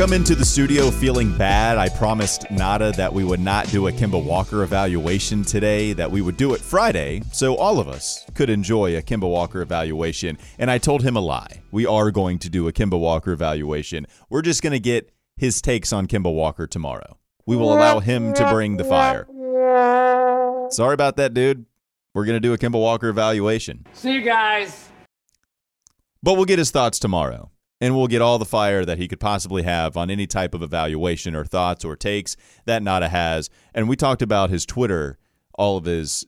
Come into the studio feeling bad. I promised Nada that we would not do a Kemba Walker evaluation today, that we would do it Friday, so all of us could enjoy a Kemba Walker evaluation. And I told him a lie. We are going to do a Kemba Walker evaluation. We're just going to get his takes on Kemba Walker tomorrow. We will allow him to bring the fire. Sorry about that, dude. We're going to do a Kemba Walker evaluation. See you guys. But we'll get his thoughts tomorrow and we'll get all the fire that he could possibly have on any type of evaluation or thoughts or takes that Nada has. And we talked about his Twitter, all of his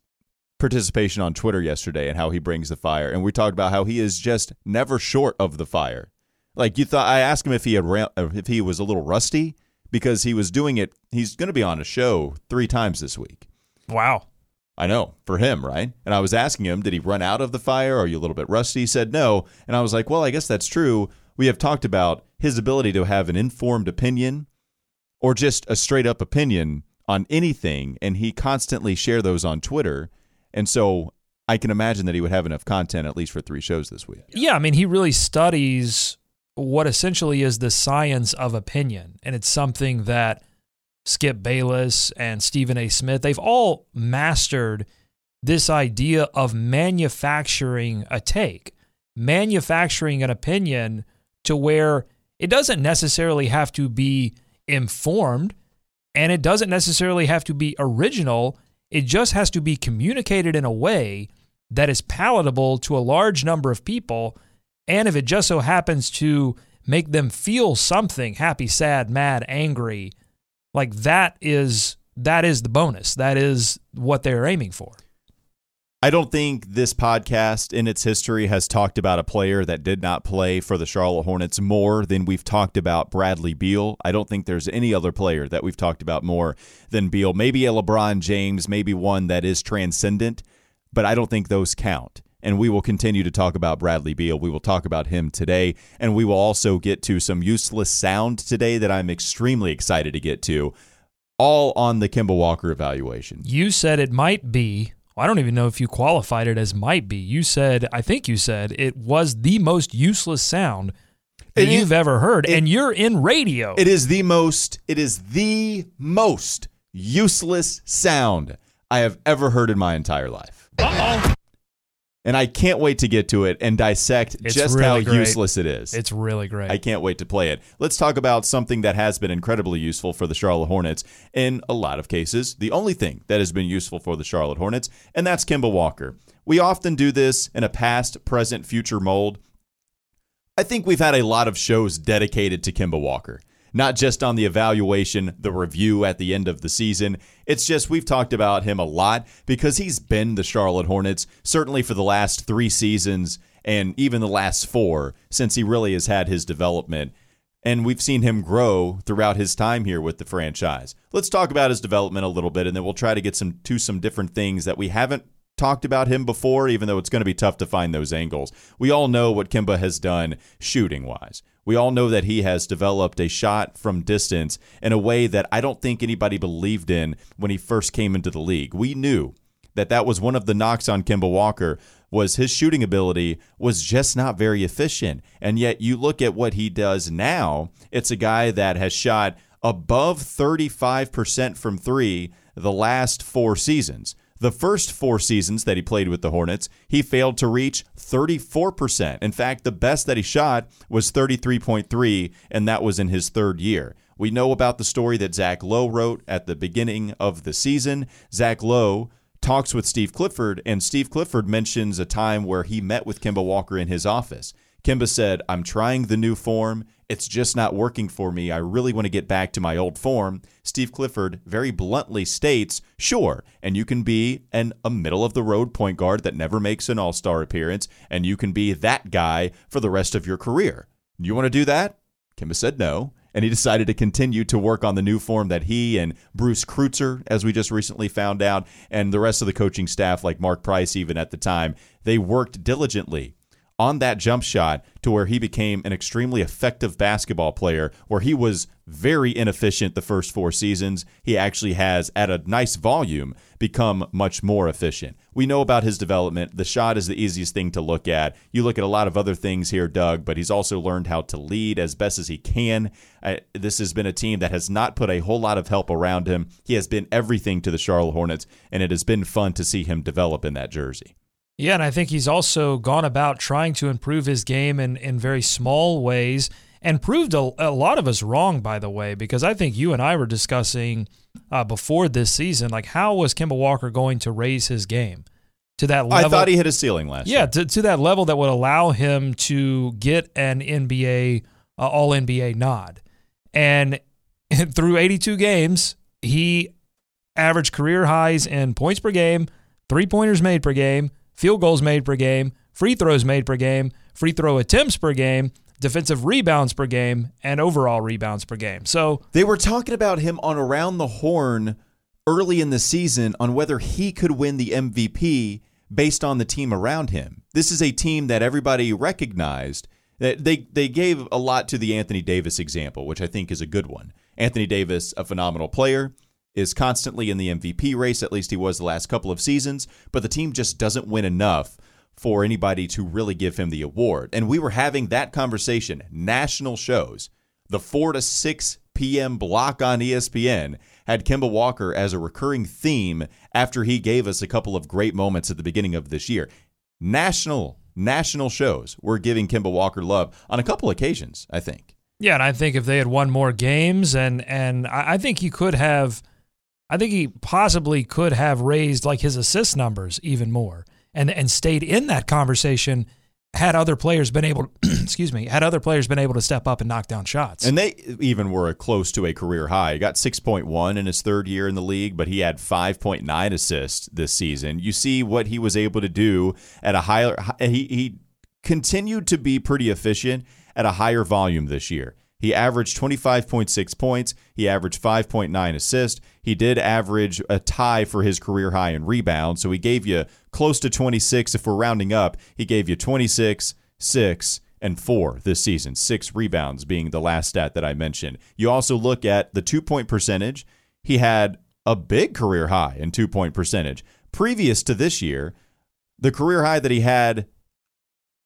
participation on Twitter yesterday and how he brings the fire. And we talked about how he is just never short of the fire. Like you thought, I asked him if he had uh, if he was a little rusty because he was doing it. He's going to be on a show three times this week. Wow. I know for him, right? And I was asking him, did he run out of the fire? Are you a little bit rusty? He said no. And I was like, well, I guess that's true we have talked about his ability to have an informed opinion or just a straight up opinion on anything, and he constantly share those on Twitter. And so I can imagine that he would have enough content at least for three shows this week. Yeah, I mean, he really studies what essentially is the science of opinion, and it's something that Skip Bayless and Stephen A. Smith they've all mastered this idea of manufacturing a take, manufacturing an opinion to where it doesn't necessarily have to be informed and it doesn't necessarily have to be original. It just has to be communicated in a way that is palatable to a large number of people. And if it just so happens to make them feel something happy, sad, mad, angry, like that is that is the bonus. That is what they're aiming for. I don't think this podcast in its history has talked about a player that did not play for the Charlotte Hornets more than we've talked about Bradley Beal. I don't think there's any other player that we've talked about more than Beal. Maybe a LeBron James, maybe one that is transcendent, but I don't think those count. And we will continue to talk about Bradley Beal. We will talk about him today. And we will also get to some useless sound today that I'm extremely excited to get to, all on the Kemba Walker evaluation. You said it might be I don't even know if you qualified it as might be. You said, I think you said it was the most useless sound that you've ever heard, it, and you're in radio. It is the most. It is the most useless sound I have ever heard in my entire life. Uh-oh and I can't wait to get to it and dissect it's just really how great. useless it is. It's really great. I can't wait to play it. Let's talk about something that has been incredibly useful for the Charlotte Hornets in a lot of cases. The only thing that has been useful for the Charlotte Hornets, and that's Kemba Walker. We often do this in a past, present, future mold. I think we've had a lot of shows dedicated to Kemba Walker not just on the evaluation, the review at the end of the season. It's just we've talked about him a lot because he's been the Charlotte Hornets, certainly for the last three seasons and even the last four since he really has had his development. And we've seen him grow throughout his time here with the franchise. Let's talk about his development a little bit, and then we'll try to get some to some different things that we haven't talked about him before, even though it's going to be tough to find those angles. We all know what Kemba has done shooting wise. We all know that he has developed a shot from distance in a way that I don't think anybody believed in when he first came into the league. We knew that that was one of the knocks on Kemba Walker was his shooting ability was just not very efficient. And yet you look at what he does now, it's a guy that has shot above 35% from 3 the last 4 seasons. The first four seasons that he played with the Hornets, he failed to reach 34%. In fact, the best that he shot was 33.3, and that was in his third year. We know about the story that Zach Lowe wrote at the beginning of the season. Zach Lowe talks with Steve Clifford, and Steve Clifford mentions a time where he met with Kemba Walker in his office. Kemba said, I'm trying the new form. It's just not working for me. I really want to get back to my old form. Steve Clifford very bluntly states, sure, and you can be an, a middle of the road point guard that never makes an all star appearance, and you can be that guy for the rest of your career. You want to do that? Kemba said no. And he decided to continue to work on the new form that he and Bruce Kreutzer, as we just recently found out, and the rest of the coaching staff, like Mark Price, even at the time, they worked diligently on that jump shot to where he became an extremely effective basketball player where he was very inefficient the first four seasons. He actually has, at a nice volume, become much more efficient. We know about his development. The shot is the easiest thing to look at. You look at a lot of other things here, Doug, but he's also learned how to lead as best as he can. Uh, this has been a team that has not put a whole lot of help around him. He has been everything to the Charlotte Hornets, and it has been fun to see him develop in that jersey. Yeah, and I think he's also gone about trying to improve his game in, in very small ways and proved a, a lot of us wrong, by the way, because I think you and I were discussing uh, before this season, like how was Kemba Walker going to raise his game to that level? I thought he hit a ceiling last yeah, year. to, to that level that would allow him to get an NBA, uh, All NBA nod. And through 82 games, he averaged career highs in points per game, three pointers made per game, field goals made per game, free throws made per game, free throw attempts per game, defensive rebounds per game, and overall rebounds per game. So They were talking about him on Around the Horn early in the season on whether he could win the MVP based on the team around him. This is a team that everybody recognized. That They, they gave a lot to the Anthony Davis example, which I think is a good one. Anthony Davis, a phenomenal player, is constantly in the MVP race, at least he was the last couple of seasons, but the team just doesn't win enough for anybody to really give him the award. And we were having that conversation, national shows, the 4 to 6 p.m. block on ESPN had Kemba Walker as a recurring theme after he gave us a couple of great moments at the beginning of this year. National national shows were giving Kemba Walker love on a couple occasions, I think. Yeah, and I think if they had won more games, and and I think he could have, I think he possibly could have raised like his assist numbers even more, and and stayed in that conversation had other players been able, excuse me, had other players been able to step up and knock down shots. And they even were close to a career high. He got 6.1 in his third year in the league, but he had 5.9 assists this season. You see what he was able to do at a higher he he continued to be pretty efficient at a higher volume this year. He averaged 25.6 points. He averaged 5.9 assists. He did average a tie for his career high in rebounds. So he gave you close to 26. If we're rounding up, he gave you 26, 6, and 4 this season. Six rebounds being the last stat that I mentioned. You also look at the two point percentage. He had a big career high in two point percentage. Previous to this year, the career high that he had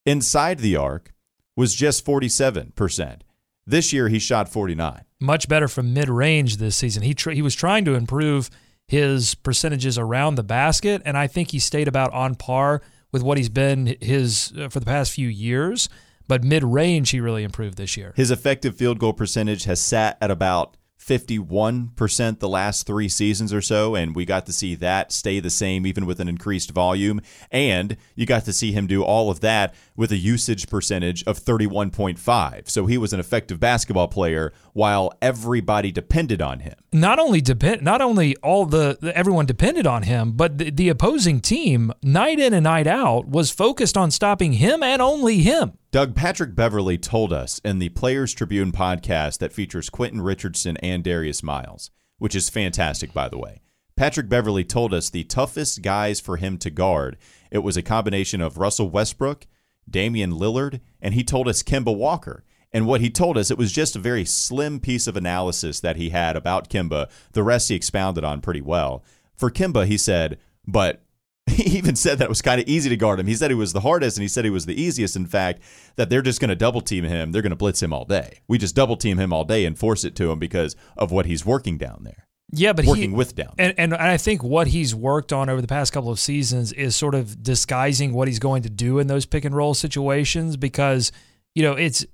inside the arc was just 47%. This year he shot 49. Much better from mid range this season. He tr- he was trying to improve his percentages around the basket, and I think he stayed about on par with what he's been his uh, for the past few years. But mid range, he really improved this year. His effective field goal percentage has sat at about 51% the last three seasons or so, and we got to see that stay the same even with an increased volume. And you got to see him do all of that with a usage percentage of 31.5. So he was an effective basketball player while everybody depended on him. not only depend not only all the, the- everyone depended on him, but the, the opposing team night in and night out was focused on stopping him and only him. Doug Patrick Beverley told us in the Players Tribune podcast that features Quentin Richardson and Darius Miles, which is fantastic, by the way. Patrick Beverley told us the toughest guys for him to guard. It was a combination of Russell Westbrook, Damian Lillard, and he told us Kemba Walker. And what he told us, it was just a very slim piece of analysis that he had about Kemba. The rest he expounded on pretty well. For Kemba, he said, but he even said that it was kind of easy to guard him. He said he was the hardest, and he said he was the easiest. In fact, that they're just going to double team him. They're going to blitz him all day. We just double team him all day and force it to him because of what he's working down there, Yeah, but working he, with down. there. And, and I think what he's worked on over the past couple of seasons is sort of disguising what he's going to do in those pick and roll situations because, you know, it's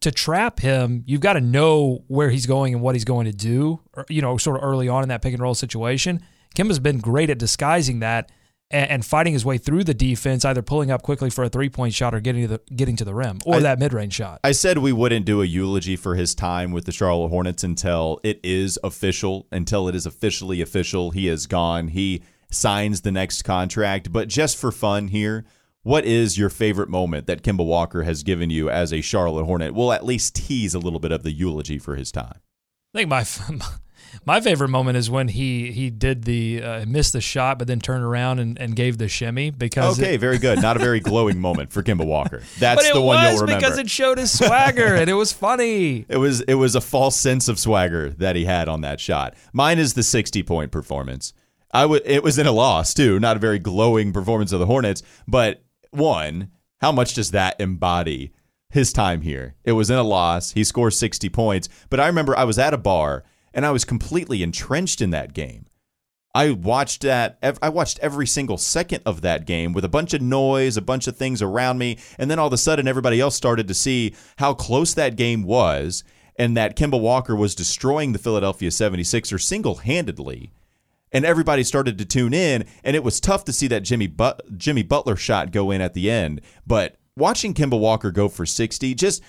to trap him, you've got to know where he's going and what he's going to do, or, you know, sort of early on in that pick and roll situation. Kim has been great at disguising that and, and fighting his way through the defense, either pulling up quickly for a three point shot or getting to the getting to the rim or I- that mid range shot. I said we wouldn't do a eulogy for his time with the Charlotte Hornets until it is official, until it is officially official. He is gone. He signs the next contract. But just for fun here, what is your favorite moment that Kemba Walker has given you as a Charlotte Hornet? We'll at least tease a little bit of the eulogy for his time. I think my My favorite moment is when he he did the uh, missed the shot, but then turned around and, and gave the shimmy because Okay, it, very good. Not a very glowing moment for Kemba Walker. That's the one you'll remember. because it showed his swagger and it was funny. It was it was a false sense of swagger that he had on that shot. Mine is the 60 point performance. I would it was in a loss too, not a very glowing performance of the Hornets, but one, how much does that embody his time here? It was in a loss. He scores 60 points, but I remember I was at a bar and I was completely entrenched in that game. I watched that. I watched every single second of that game with a bunch of noise, a bunch of things around me, and then all of a sudden, everybody else started to see how close that game was, and that Kemba Walker was destroying the Philadelphia 76ers single-handedly. And everybody started to tune in, and it was tough to see that Jimmy but- Jimmy Butler shot go in at the end. But watching Kemba Walker go for 60, just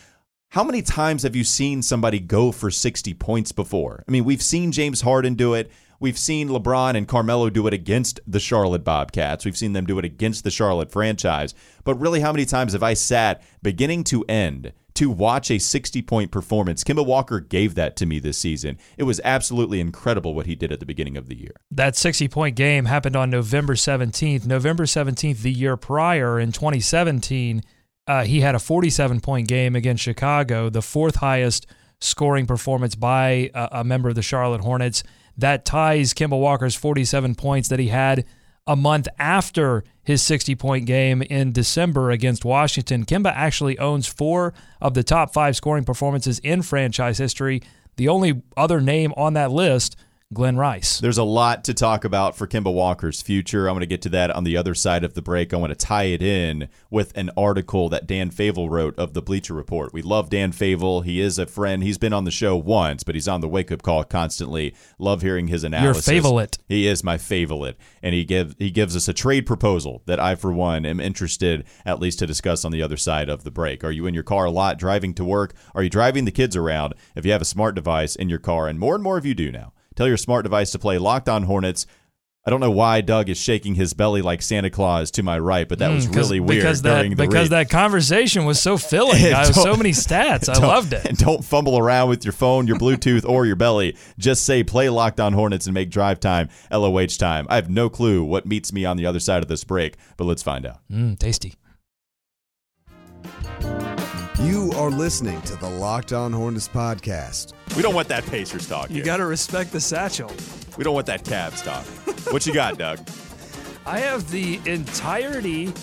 how many times have you seen somebody go for 60 points before? I mean, we've seen James Harden do it. We've seen LeBron and Carmelo do it against the Charlotte Bobcats. We've seen them do it against the Charlotte franchise. But really, how many times have I sat beginning to end to watch a 60 point performance? Kemba Walker gave that to me this season. It was absolutely incredible what he did at the beginning of the year. That 60 point game happened on November 17th. November 17th, the year prior in 2017, uh, he had a 47 point game against Chicago, the fourth highest scoring performance by a, a member of the Charlotte Hornets. That ties Kemba Walker's 47 points that he had a month after his 60 point game in December against Washington. Kemba actually owns four of the top five scoring performances in franchise history. The only other name on that list, Glen Rice. There's a lot to talk about for Kemba Walker's future. I'm going to get to that on the other side of the break. I want to tie it in with an article that Dan Favale wrote of the Bleacher Report. We love Dan Favale. He is a friend. He's been on the show once, but he's on the wake up call constantly. Love hearing his analysis. Your favorite. He is my favorite, and he gives he gives us a trade proposal that I, for one, am interested at least to discuss on the other side of the break. Are you in your car a lot driving to work? Are you driving the kids around? If you have a smart device in your car, and more and more of you do now, tell your smart device to play Locked On Hornets. I don't know why Doug is shaking his belly like Santa Claus to my right, but that was Mm, 'cause- really weird because that the because read. that conversation was so filling. I was so many stats. I loved it. And don't fumble around with your phone, your Bluetooth, or your belly. Just say play Locked On Hornets and make drive time LOH time. I have no clue what meets me on the other side of this break, but let's find out. Mm, tasty. You are listening to the Locked On Hornets podcast. We don't want that Pacers talk. You here. Got to respect the satchel. we don't want that Cavs talk. what you got, Doug? I have the entirety.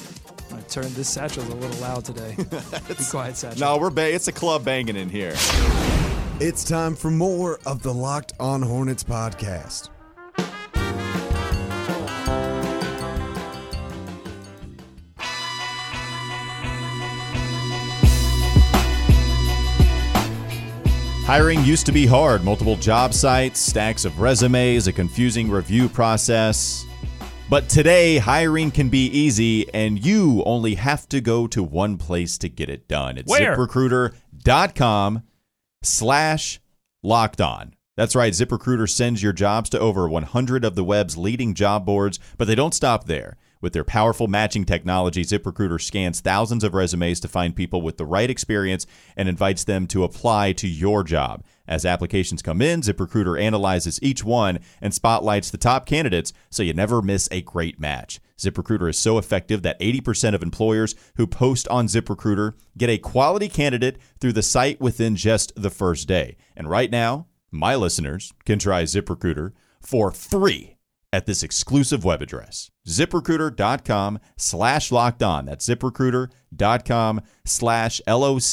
I turned this satchel's a little loud today. Be quiet, satchel. No, we're ba- it's a club banging in here. It's time for more of the Locked On Hornets podcast. Hiring used to be hard. Multiple job sites, stacks of resumes, a confusing review process. But today, hiring can be easy, and you only have to go to one place to get it done. It's Where? ziprecruiter.com slash locked on. That's right, ZipRecruiter sends your jobs to over 100 of the web's leading job boards, but they don't stop there. With their powerful matching technology, ZipRecruiter scans thousands of resumes to find people with the right experience and invites them to apply to your job. As applications come in, ZipRecruiter analyzes each one and spotlights the top candidates so you never miss a great match. ZipRecruiter is so effective that 80% of employers who post on ZipRecruiter get a quality candidate through the site within just the first day. And right now, my listeners can try ZipRecruiter for free at this exclusive web address ziprecruiter.com slash locked on. That's ziprecruiter.com slash l-o-c-k-e-d-o-n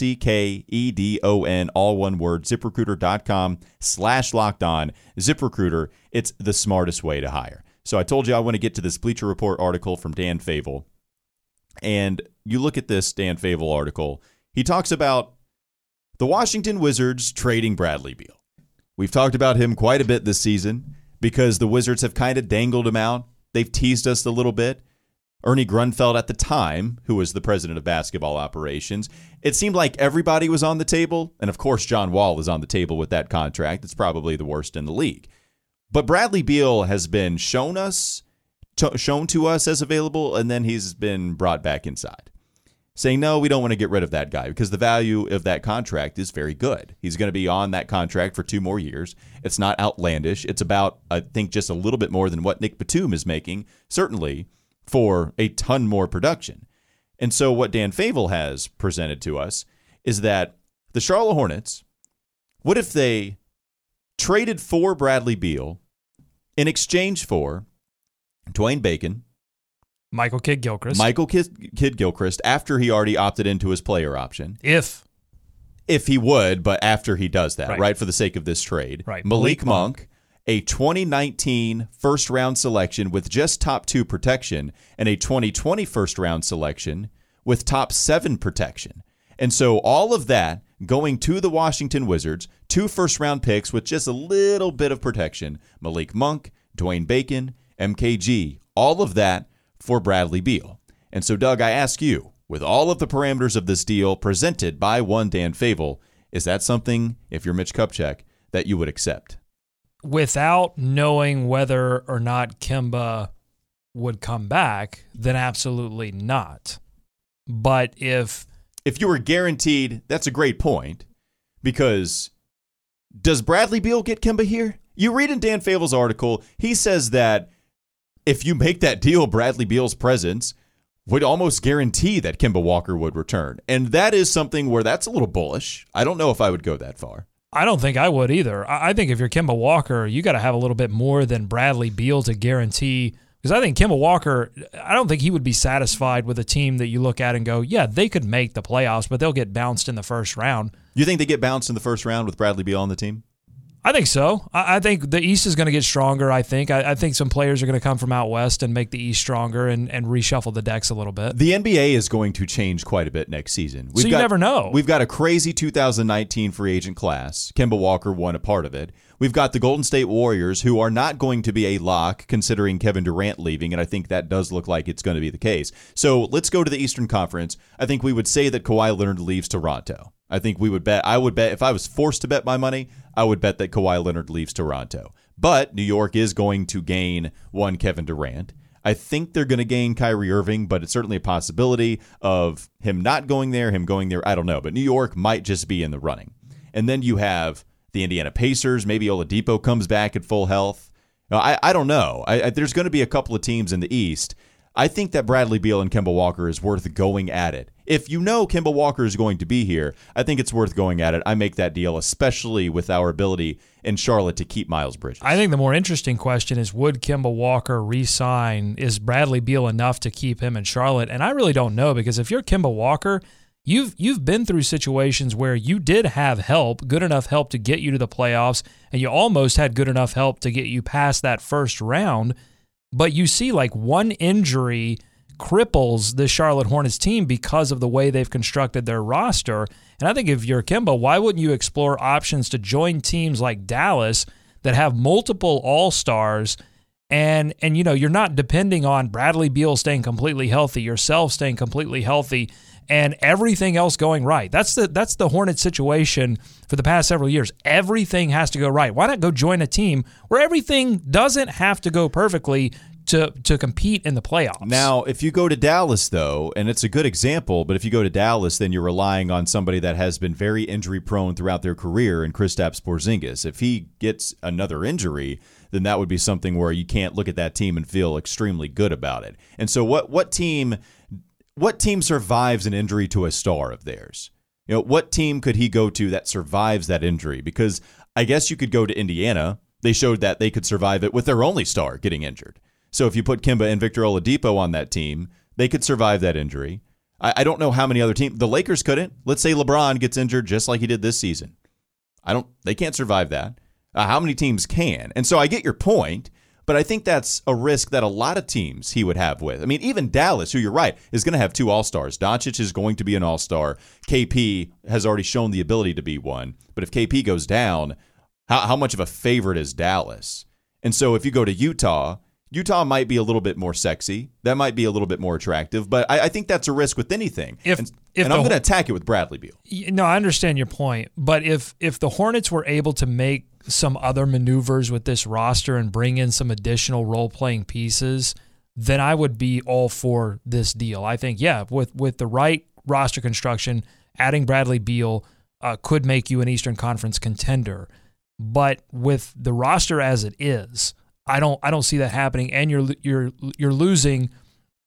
all one word ziprecruiter.com slash locked on. Ziprecruiter it's the smartest way to hire. So i told you i want to get to this bleacher report article from Dan Favale and you look at this Dan Favale article. He talks about the washington wizards trading bradley beal. We've talked about him quite a bit this season because the Wizards have kind of dangled him out. They've teased us a little bit. Ernie Grunfeld at the time, who was the president of basketball operations, it seemed like everybody was on the table. And of course, John Wall is on the table with that contract. It's probably the worst in the league. But Bradley Beal has been shown us, shown to us as available, and then he's been brought back inside. Saying, no, we don't want to get rid of that guy because the value of that contract is very good. He's going to be on that contract for two more years. It's not outlandish. It's about, I think, just a little bit more than what Nick Batum is making, certainly for a ton more production. And so, what Dan Favale has presented to us is that the Charlotte Hornets, what if they traded for Bradley Beal in exchange for Dwayne Bacon, Michael Kidd Gilchrist. Michael Kidd, Kidd Gilchrist, after he already opted into his player option, if if he would, but after he does that, Right. right, for the sake of this trade, Right. Malik, Malik Monk, a 2019 first round selection with just top two protection, and a 2020 first round selection with top seven protection. And so all of that going to the Washington Wizards, two first round picks with just a little bit of protection Malik Monk, Dwayne Bacon, MKG, all of that for Bradley Beal. And so, Doug, I ask you, with all of the parameters of this deal presented by one Dan Favale, is that something, if you're Mitch Kupchak, that you would accept? without knowing whether or not Kemba would come back, then absolutely not. But if If you were guaranteed, that's a great point because does Bradley Beal get Kemba here? You read in Dan Favale's article, he says that if you make that deal, Bradley Beal's presence would almost guarantee that Kemba Walker would return. And that is something where that's a little bullish. I don't know if I would go that far. I don't think I would either. I think if you're Kemba Walker, you got to have a little bit more than Bradley Beal to guarantee. Because I think Kemba Walker, I don't think he would be satisfied with a team that you look at and go, yeah, they could make the playoffs, but they'll get bounced in the first round. You think they get bounced in the first round with Bradley Beal on the team? I think so. I, I think the East is going to get stronger. I think. I, I think some players are going to come from out west and make the East stronger and, and reshuffle the decks a little bit. The NBA is going to change quite a bit next season. So you never know. We've got a crazy 2019 free agent class. Kemba Walker won a part of it. We've got the Golden State Warriors, who are not going to be a lock considering Kevin Durant leaving, and I think that does look like it's going to be the case. So let's go to the Eastern Conference. I think we would say that Kawhi Leonard leaves Toronto. I think we would bet. I would bet if I was forced to bet my money, I would bet that Kawhi Leonard leaves Toronto. But New York is going to gain one Kevin Durant. I think they're going to gain Kyrie Irving, but it's certainly a possibility of him not going there, him going there. I don't know. But New York might just be in the running. And then you have the Indiana Pacers. Maybe Oladipo comes back at full health. I, I don't know. I, I, there's going to be a couple of teams in the East. I think that Bradley Beal and Kemba Walker is worth going at it. If you know Kemba Walker is going to be here, I think it's worth going at it. I make that deal, especially with our ability in Charlotte to keep Miles Bridges. I think the more interesting question is would Kemba Walker re-sign? Is Bradley Beal enough to keep him in Charlotte? And I really don't know because if you're Kemba Walker, you've you've been through situations where you did have help, good enough help to get you to the playoffs, and you almost had good enough help to get you past that first round. But you see like one injury cripples the Charlotte Hornets team because of the way they've constructed their roster. And I think if you're Kemba, why wouldn't you explore options to join teams like Dallas that have multiple all-stars and and you know, you're not depending on Bradley Beal staying completely healthy, yourself staying completely healthy and everything else going right. That's the that's the Hornets situation for the past several years. Everything has to go right. Why not go join a team where everything doesn't have to go perfectly to to compete in the playoffs? Now, if you go to Dallas, though, and it's a good example, but if you go to Dallas, then you're relying on somebody that has been very injury prone throughout their career and Kristaps Porzingis. If he gets another injury, then that would be something where you can't look at that team and feel extremely good about it. And so, what what team what team survives an injury to a star of theirs? You know, what team could he go to that survives that injury? Because I guess you could go to Indiana. They showed that they could survive it with their only star getting injured. So if you put Kemba and Victor Oladipo on that team, they could survive that injury. I, I don't know how many other teams. The Lakers couldn't. Let's say LeBron gets injured just like he did this season. I don't. They can't survive that. Uh, how many teams can? And so I get your point, but I think that's a risk that a lot of teams he would have with. I mean, even Dallas, who you're right, is going to have two All Stars. Doncic is going to be an All Star. KP has already shown the ability to be one. But if KP goes down, how, how much of a favorite is Dallas? And so if you go to Utah, Utah might be a little bit more sexy. That might be a little bit more attractive. But I, I think that's a risk with anything. If- and if and I'm going to attack it with Bradley Beal. No, I understand your point, but if if the Hornets were able to make some other maneuvers with this roster and bring in some additional role playing pieces, then I would be all for this deal. I think yeah, with with the right roster construction, adding Bradley Beal uh, could make you an Eastern Conference contender. But with the roster as it is, I don't I don't see that happening. And you're you're you're losing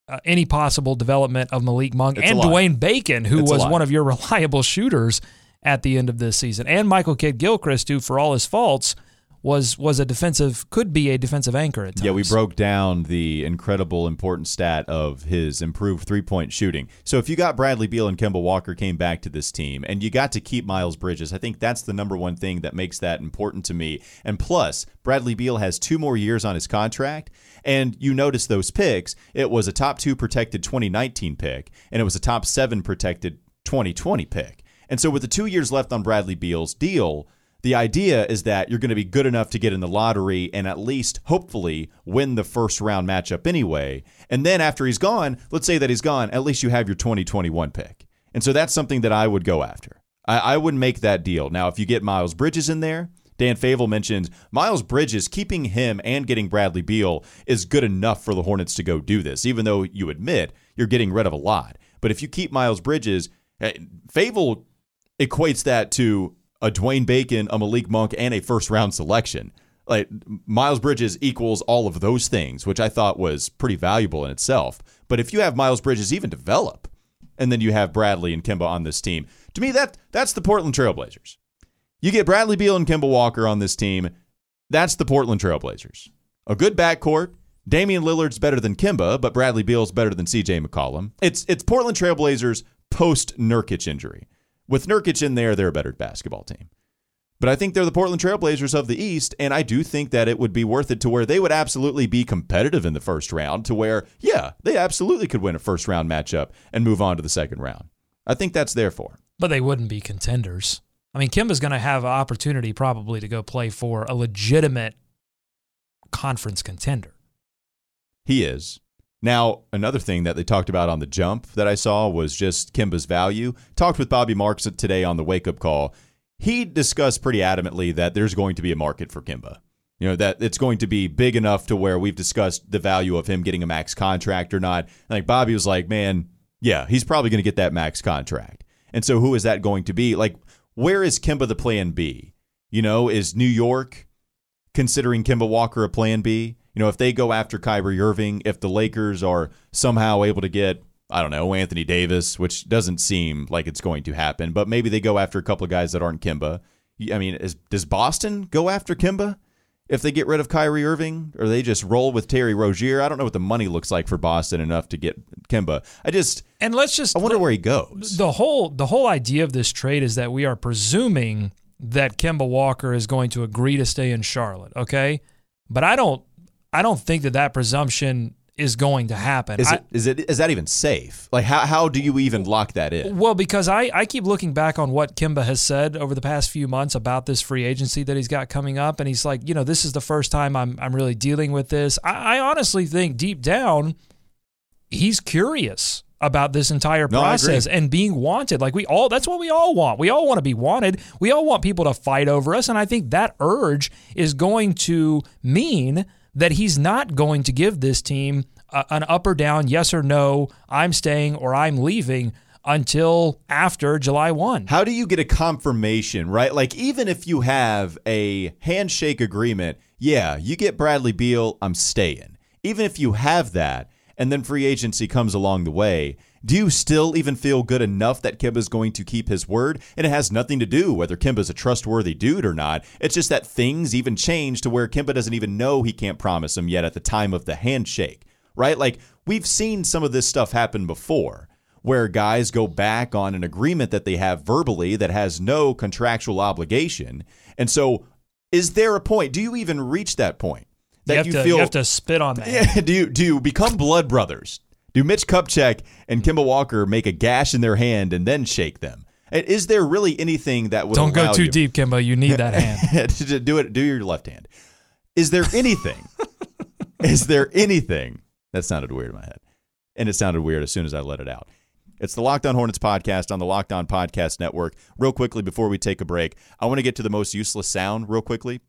uh, any possible development of Malik Monk It's and. Dwayne Bacon, who It's was one of your reliable shooters at the end of this season, and Michael Kidd Gilchrist, who for all his faults was was a defensive could be a defensive anchor at times. Yeah, we broke down the incredible important stat of his improved three point shooting. So if you got Bradley Beal and Kemba Walker came back to this team and you got to keep Miles Bridges, I think that's the number one thing that makes that important to me. And plus, Bradley Beal has two more years on his contract. And you notice those picks, it was a top two protected 2019 pick, and it was a top seven protected 2020 pick. And so with the two years left on Bradley Beal's deal, the idea is that you're going to be good enough to get in the lottery and at least hopefully win the first round matchup anyway. And then after he's gone, let's say that he's gone, at least you have your 2021 pick. And so that's something that I would go after. I, I would make that deal. Now, if you get Miles Bridges in there, Dan Favale mentioned Miles Bridges, keeping him and getting Bradley Beal is good enough for the Hornets to go do this, even though you admit you're getting rid of a lot. But if you keep Miles Bridges, eh, Favale equates that to a Dwayne Bacon, a Malik Monk, and a first round selection. Like Miles Bridges equals all of those things, which I thought was pretty valuable in itself. But if you have Miles Bridges even develop, and then you have Bradley and Kemba on this team, to me that that's the Portland Trailblazers. You get Bradley Beal and Kemba Walker on this team, that's the Portland Trailblazers. A good backcourt. Damian Lillard's better than Kemba, but Bradley Beal's better than CJ McCollum. It's it's Portland Trailblazers post Nurkic injury. With Nurkic in there, they're a better basketball team. But I think they're the Portland Trailblazers of the East, and I do think that it would be worth it to where they would absolutely be competitive in the first round, to where, yeah, they absolutely could win a first round matchup and move on to the second round. I think that's there for. but they wouldn't be contenders. I mean, Kemba's going to have an opportunity probably to go play for a legitimate conference contender. He is. Now, another thing that they talked about on the jump that I saw was just Kemba's value. Talked with Bobby Marks today on the wake up call. He discussed pretty adamantly that there's going to be a market for Kemba. You know, that it's going to be big enough to where we've discussed the value of him getting a max contract or not. Like Bobby was like, man, yeah, he's probably going to get that max contract. And so who is that going to be? Like, where is Kemba the plan B? You know, is New York considering Kemba Walker a plan B? You know, if they go after Kyrie Irving, if the Lakers are somehow able to get, I don't know, Anthony Davis, which doesn't seem like it's going to happen, but maybe they go after a couple of guys that aren't Kemba. I mean, is, does Boston go after Kemba if they get rid of Kyrie Irving, or they just roll with Terry Rozier? I don't know what the money looks like for Boston enough to get Kemba. I just, And let's just I wonder where he goes. the whole the whole idea of this trade is that we are presuming that Kemba Walker is going to agree to stay in Charlotte, okay? But I don't I don't think that that presumption is going to happen. Is I- it is it is that even safe? Like how how do you even lock that in? Well, because I, I keep looking back on what Kemba has said over the past few months about this free agency that he's got coming up, and he's like, you know, this is the first time I'm I'm really dealing with this. I, I honestly think deep down, he's curious about this entire No, process and being wanted. Like we all that's what we all want. We all want to be wanted. We all want people to fight over us. And I think that urge is going to mean that he's not going to give this team a, an up or down, yes or no, I'm staying or I'm leaving until after July 1. How do you get a confirmation, right? Like, even if you have a handshake agreement, yeah, you get Bradley Beal, I'm staying. Even if you have that, and then free agency comes along the way, do you still even feel good enough that Kemba's going to keep his word? And it has nothing to do whether Kemba's a trustworthy dude or not. It's just that things even change to where Kemba doesn't even know he can't promise him yet at the time of the handshake, right? Like, we've seen some of this stuff happen before where guys go back on an agreement that they have verbally that has no contractual obligation. And so, is there a point? Do you even reach that point that you you, to, feel? you have to spit on that. Yeah, do you do you become blood brothers? Do Mitch Kupchak and Kemba Walker make a gash in their hand and then shake them? Is there really anything that would Don't go too you- deep, Kemba. You need that hand. do it. Do your left hand. Is there anything? is there anything that sounded weird in my head, and it sounded weird as soon as I let it out. It's the Locked On Hornets podcast on the Locked On Podcast Network. Real quickly before we take a break, I want to get to the most useless sound real quickly.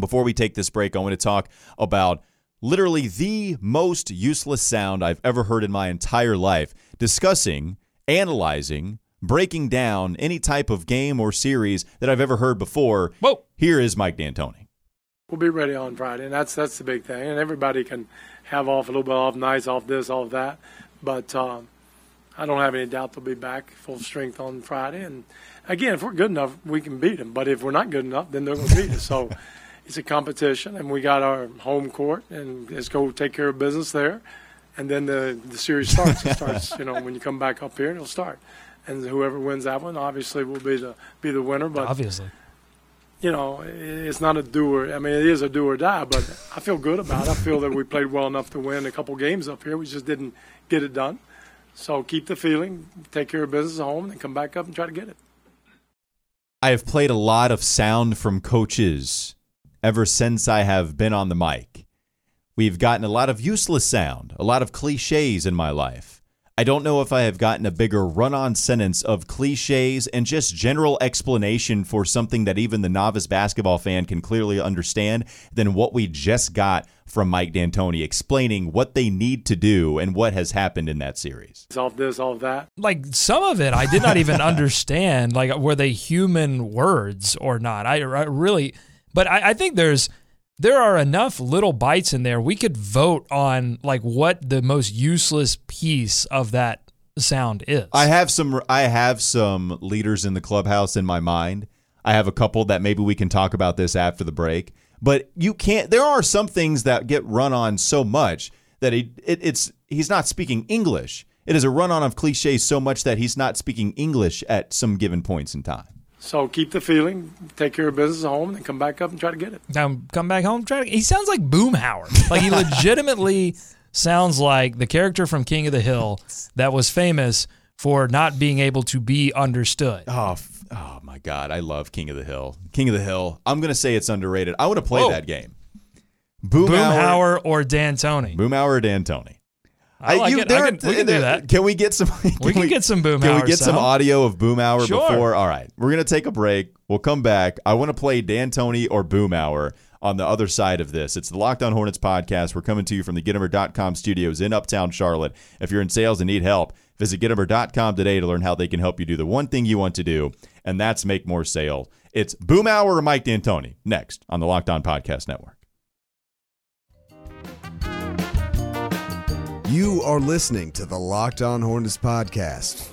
Before we take this break, I want to talk about literally the most useless sound I've ever heard in my entire life discussing analyzing, breaking down any type of game or series that I've ever heard before. Whoa. Here is Mike D'Antoni. We'll be ready on Friday, and that's that's the big thing. And everybody can have off a little bit off nights, off this, off that. But um, I don't have any doubt they'll be back full strength on Friday. And again, if we're good enough, we can beat them. But if we're not good enough, then they're going to beat us. So it's a competition, and we got our home court, and let's go take care of business there. And then the the series starts. It starts, you know, when you come back up here, it'll start. And whoever wins that one, obviously, will be the be the winner. But Obviously. you know, it's not a do or I mean, it is a do or die, but I feel good about it. I feel that we played well enough to win a couple games up here. We just didn't get it done. So keep the feeling, take care of business at home, and come back up and try to get it. I have played a lot of sound from coaches ever since I have been on the mic. We've gotten a lot of useless sound, a lot of cliches in my life. I don't know if I have gotten a bigger run on sentence of cliches and just general explanation for something that even the novice basketball fan can clearly understand than what we just got from Mike D'Antoni explaining what they need to do and what has happened in that series. All this, all that. Like some of it, I did not even understand. Like, were they human words or not? I, I really, but I, I think there's there are enough little bites in there. We could vote on like what the most useless piece of that sound is. I have some I have some leaders in the clubhouse in my mind. I have a couple that maybe we can talk about this after the break. But you can't there are some things that get run on so much that he it, it's he's not speaking English. It is a run on of cliches so much that he's not speaking English at some given points in time. So keep the feeling, take care of business at home, and come back up and try to get it. now come back home. Try to. He sounds like Boomhauer. Like he legitimately sounds like the character from King of the Hill that was famous for not being able to be understood. Oh, oh my God! I love King of the Hill. King of the Hill. I'm gonna say it's underrated. I want to play Whoa. Oh. that game. Boomhauer, Boomhauer or D'Antoni. Boomhauer or D'Antoni. I like it. I can- we can do that. Can we get some? We can get some boom. Can we Boomhauer get some audio of Boomhauer Sure. before? All right, we're gonna take a break. We'll come back. I want to play D'Antoni or Boomhauer on the other side of this. It's the Locked On Hornets podcast. We're coming to you from the Gittimer.com studios in Uptown Charlotte. If you're in sales and need help, visit Gittimer.com today to learn how they can help you do the one thing you want to do, and that's make more sale. It's Boomhauer or Mike D'Antoni next on the Locked On Podcast Network. You are listening to the Locked On Hornets podcast.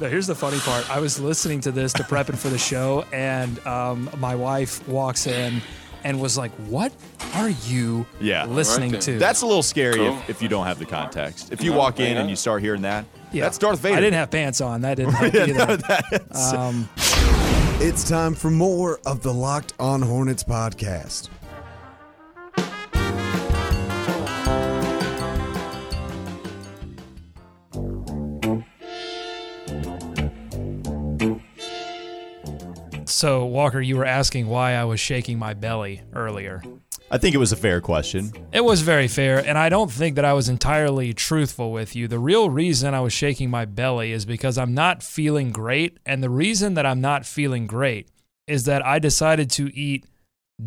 No, here's the funny part. I was listening to this to prepping for the show, and um, my wife walks in and was like, "What are you Yeah. listening Right to?" That's a little scary Cool. if, if you don't have the context. If you walk in and you start hearing that, Yeah. that's Darth Vader. I didn't have pants on. That didn't help either. um, It's time for more of the Locked On Hornets podcast. so, Walker, you were asking why I was shaking my belly earlier. I think it was a fair question. It was very fair, and I don't think that I was entirely truthful with you. The real reason I was shaking my belly is because I'm not feeling great, and the reason that I'm not feeling great is that I decided to eat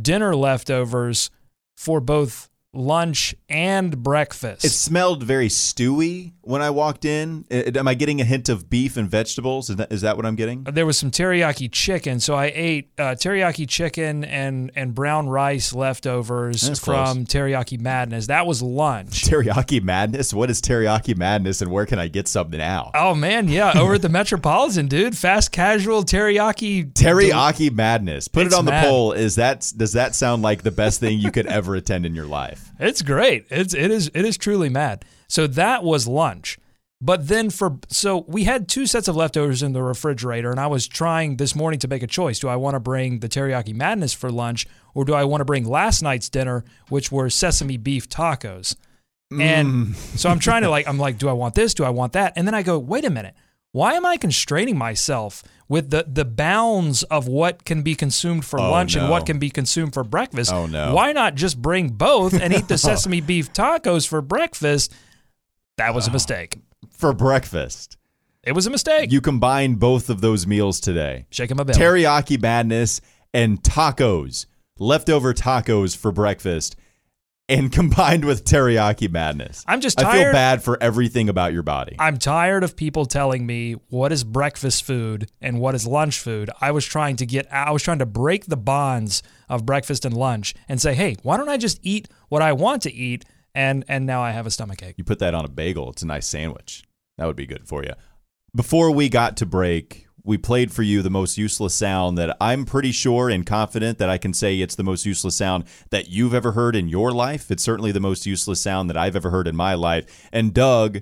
dinner leftovers for both lunch and breakfast. It smelled very stewy when I walked in. Am I getting a hint of beef and vegetables? Is that, is that what I'm getting? there was some teriyaki chicken, so I ate uh, teriyaki chicken and and brown rice leftovers That's from Teriyaki Madness. That was lunch. Teriyaki madness? What is teriyaki madness and where can I get some now? Oh man, yeah, over at the Metropolitan, dude. Fast casual teriyaki. Teriyaki madness. Put It's it on the mad. poll. Is that does that sound like the best thing you could ever attend in your life? It's great. It's it is it is truly mad. So that was lunch. But then for so we had two sets of leftovers in the refrigerator, and I was trying this morning to make a choice. Do I want to bring the teriyaki madness for lunch, or do I want to bring last night's dinner, which were sesame beef tacos? And mm. so I'm trying to like I'm like, do I want this? Do I want that? And then I go, wait a minute. Why am I constraining myself with the the bounds of what can be consumed for Oh, lunch and what can be consumed for breakfast? Oh, no. Why not just bring both and eat the sesame beef tacos for breakfast? That was a ah. mistake. For breakfast. It was a mistake. You combine both of those meals today. Shaking my belly. Teriyaki madness and tacos. Leftover tacos for breakfast. And combined with teriyaki madness. I'm just I feel bad for everything about your body. I'm tired of people telling me what is breakfast food and what is lunch food. I was trying to get I was trying to break the bonds of breakfast and lunch and say, "Hey, why don't I just eat what I want to eat?" And and now I have a stomach ache. You put that on a bagel, it's a nice sandwich. That would be good for you. Before we got to break, we played for you the most useless sound that I'm pretty sure and confident that I can say it's the most useless sound that you've ever heard in your life. It's certainly the most useless sound that I've ever heard in my life. And Doug,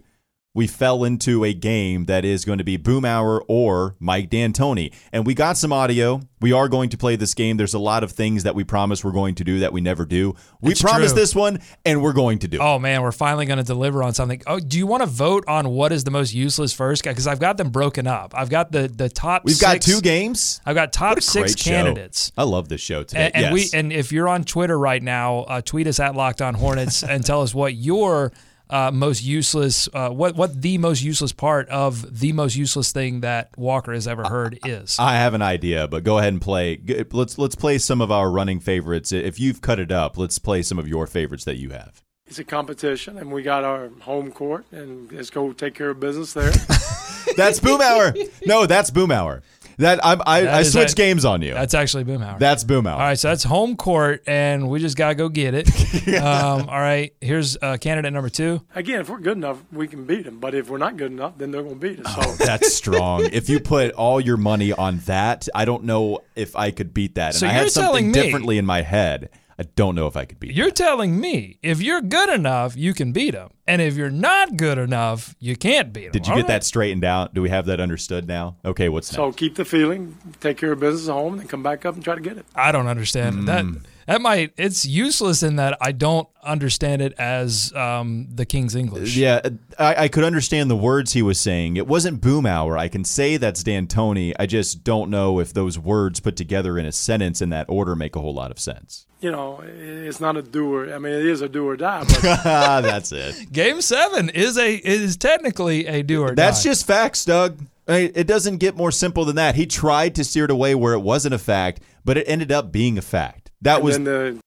we fell into a game that is going to be Boomhauer or Mike D'Antoni. And we got some audio. We are going to play this game. There's a lot of things that we promise we're going to do that we never do. We It's promised true. this one, and we're going to do it. Oh man, we're finally going to deliver on something. Oh, do you want to vote on what is the most useless first? guy? Because I've got them broken up. I've got the the top. We've got two games. I've got top six show. candidates. I love this show today. And, and yes. we and if you're on Twitter right now, uh, tweet us at Locked On Hornets and tell us what your uh, most useless, uh, what what the most useless part of the most useless thing that Walker has ever heard is. I have an idea, but go ahead and play. Let's let's play some of our running favorites. If you've cut it up, let's play some of your favorites that you have. It's a competition, and we got our home court, and let's go take care of business there. That's Boomhauer. No, that's Boomhauer. That I'm, I That I is switched a- games on you. That's actually Boomhauer. That's Boomhauer. all right, so that's home court, and we just gotta go get it. um, all right, here's uh, candidate number two. Again, if we're good enough, we can beat them. But if we're not good enough, then they're going to beat us. So That's strong. if you put all your money on that, I don't know if I could beat that. And So I you're had something telling me- differently in my head. I don't know if I could beat. Him. You're that. telling me if you're good enough, you can beat him, and if you're not good enough, you can't beat him. Did you get that straightened out? Do we have that understood now? Okay, what's next? So next? keep the feeling, take care of business at home, and then come back up and try to get it. I don't understand that. Hmm. That might it's useless in that I don't understand it as um, the King's English. Yeah, I, I could understand the words he was saying. It wasn't Boomhauer. I can say that's D'Antoni. I just don't know if those words put together in a sentence in that order make a whole lot of sense. You know, it's not a do or. I mean, it is a do or die, but Ah, that's it. Game seven is a is technically a do or die. That's die. just facts, Doug. I mean, It doesn't get more simple than that. He tried to steer it away where it wasn't a fact, but it ended up being a fact. That and was then the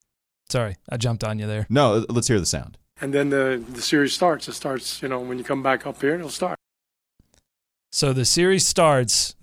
sorry, I jumped on you there. no. Let's hear the sound. and then the the series starts. It starts. You know, when you come back up here, it'll start. So the series starts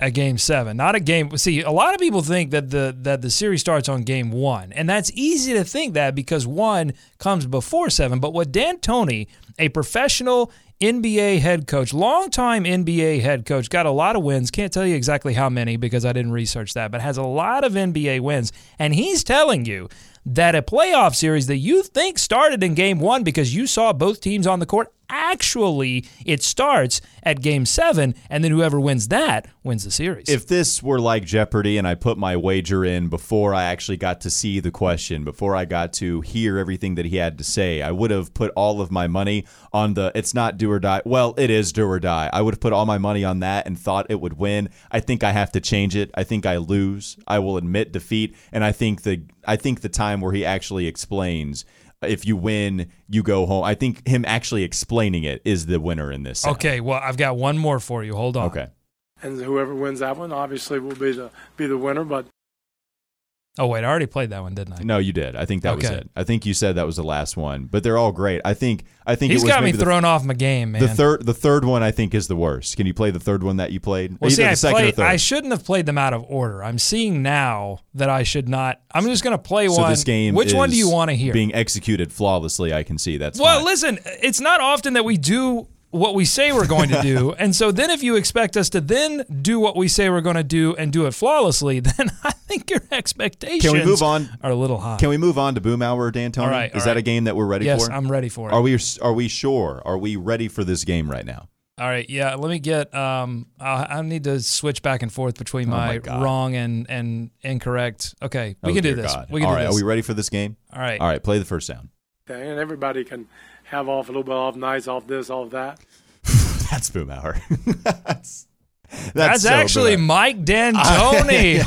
at game seven, not a game. See, a lot of people think that the that the series starts on game one, and that's easy to think that because one comes before seven. But what D'Antoni, a professional NBA head coach, longtime NBA head coach, got a lot of wins. Can't tell you exactly how many because I didn't research that, but has a lot of NBA wins, and he's telling you that a playoff series that you think started in game one because you saw both teams on the court actually it starts at game seven and then whoever wins that wins the series If this were like Jeopardy and I put my wager in before I actually got to see the question, before I got to hear everything that he had to say, I would have put all of my money on the it's not do or die. Well, it is do or die. I would have put all my money on that and thought it would win. I think I have to change it. I think I lose. I will admit defeat and I think the I think the time where he actually explains if you win, you go home. I think him actually explaining it is the winner in this. sound. okay well i've got one more for you hold on Okay. And whoever wins that one, obviously, will be the be the winner. But oh wait i already played that one didn't i No, you did. I think that was it. I think you said that was the last one, but they're all great. I think I think he's it was got me the, thrown off my game man the third the third one I think is the worst. Can you play the third one that you played? well Either see the I, second or played, third. I shouldn't have played them out of order i'm seeing now that i should not i'm just going to play so one this game which one do you want to hear Being executed flawlessly, I can see that's Well, fine. listen, it's not often that we do what we say we're going to do. and so then if you expect us to then do what we say we're going to do and do it flawlessly, then I think your expectations Can we move on? are a little high. Can we move on to Boomhauer, D'Antoni? All right, is all that right. a game that we're ready yes, for? I'm ready for it. Are we are we sure? Are we ready for this game right now? All right, yeah, let me get um I, I need to switch back and forth between Oh my my, wrong and and incorrect. Okay, we Oh, can do this. God. We can all do right, this. are we ready for this game? All right. All right, play the first sound. And everybody can have off a little bit off nights, off this, off that. That's Boomhauer. that's that's, That's so actually Hour. Mike D'Antoni.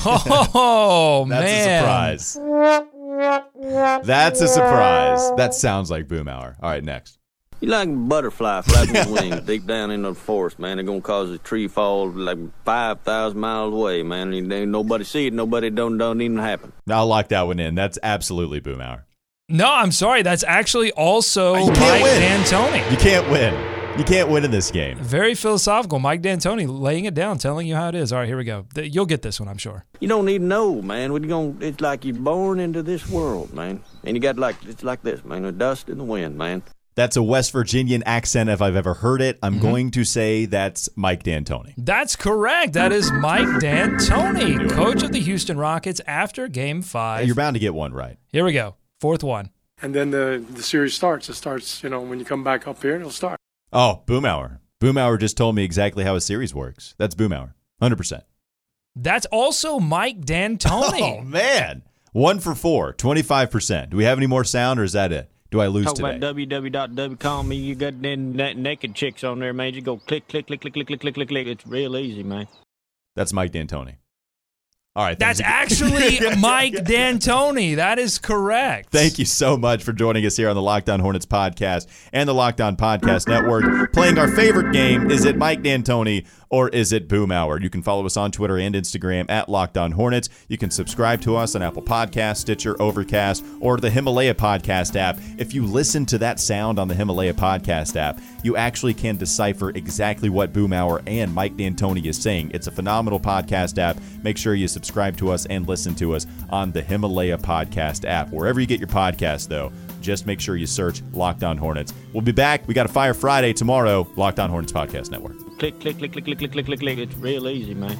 oh man, That's a surprise. That's a surprise. That sounds like Boomhauer. All right, next. You like a butterfly flapping its wings deep down in the forest, man. They're gonna cause a tree fall like five thousand miles away, man. And nobody see it, nobody don't don't even happen. I'll lock that one in. That's absolutely Boomhauer. No, I'm sorry. That's actually also You Mike can't win. D'Antoni. You can't win. You can't win in this game. Very philosophical. Mike D'Antoni laying it down, telling you how it is. All right, here we go. You'll get this one, I'm sure. You don't need to know, man. What you going it's like you're born into this world, man. And you got like it's like this, man, the dust and the wind, man. That's a West Virginian accent if I've ever heard it. I'm Mm-hmm. going to say that's Mike D'Antoni. That's correct. That is Mike D'Antoni, coach of the Houston Rockets after game five. You're bound to get one right. Here we go. Fourth one. And then the the series starts. It starts, you know, when you come back up here, it'll start. Oh, Boomhauer. Boom hour just told me exactly how a series works. That's Boomhauer. 100%. That's also Mike D'Antoni. Oh, man. One for four, 25%. Do we have any more sound or is that it? Do I lose Talk today? about www. Call me. You got them na- naked chicks on there, man. You go click, click, click, click, click, click, click, click, click. It's real easy, man. That's Mike D'Antoni. All right. That's actually Mike D'Antoni. That is correct. Thank you so much for joining us here on the Locked On Hornets podcast and the Locked On Podcast Network. Playing our favorite game is it Mike D'Antoni or is it Boomhauer? You can follow us on Twitter and Instagram at Locked On Hornets. You can subscribe to us on Apple Podcasts, Stitcher, Overcast, or the Himalaya Podcast app. If you listen to that sound on the Himalaya Podcast app, you actually can decipher exactly what Boomhauer and Mike D'Antoni is saying. It's a phenomenal podcast app. Make sure you subscribe to us and listen to us on the Himalaya Podcast app. Wherever you get your podcast, though, just make sure you search Locked On Hornets. We'll be back. We got a Fire Friday tomorrow. Locked On Hornets Podcast Network. Click, click, click, click, click, click, click, click, click. It's real easy, man.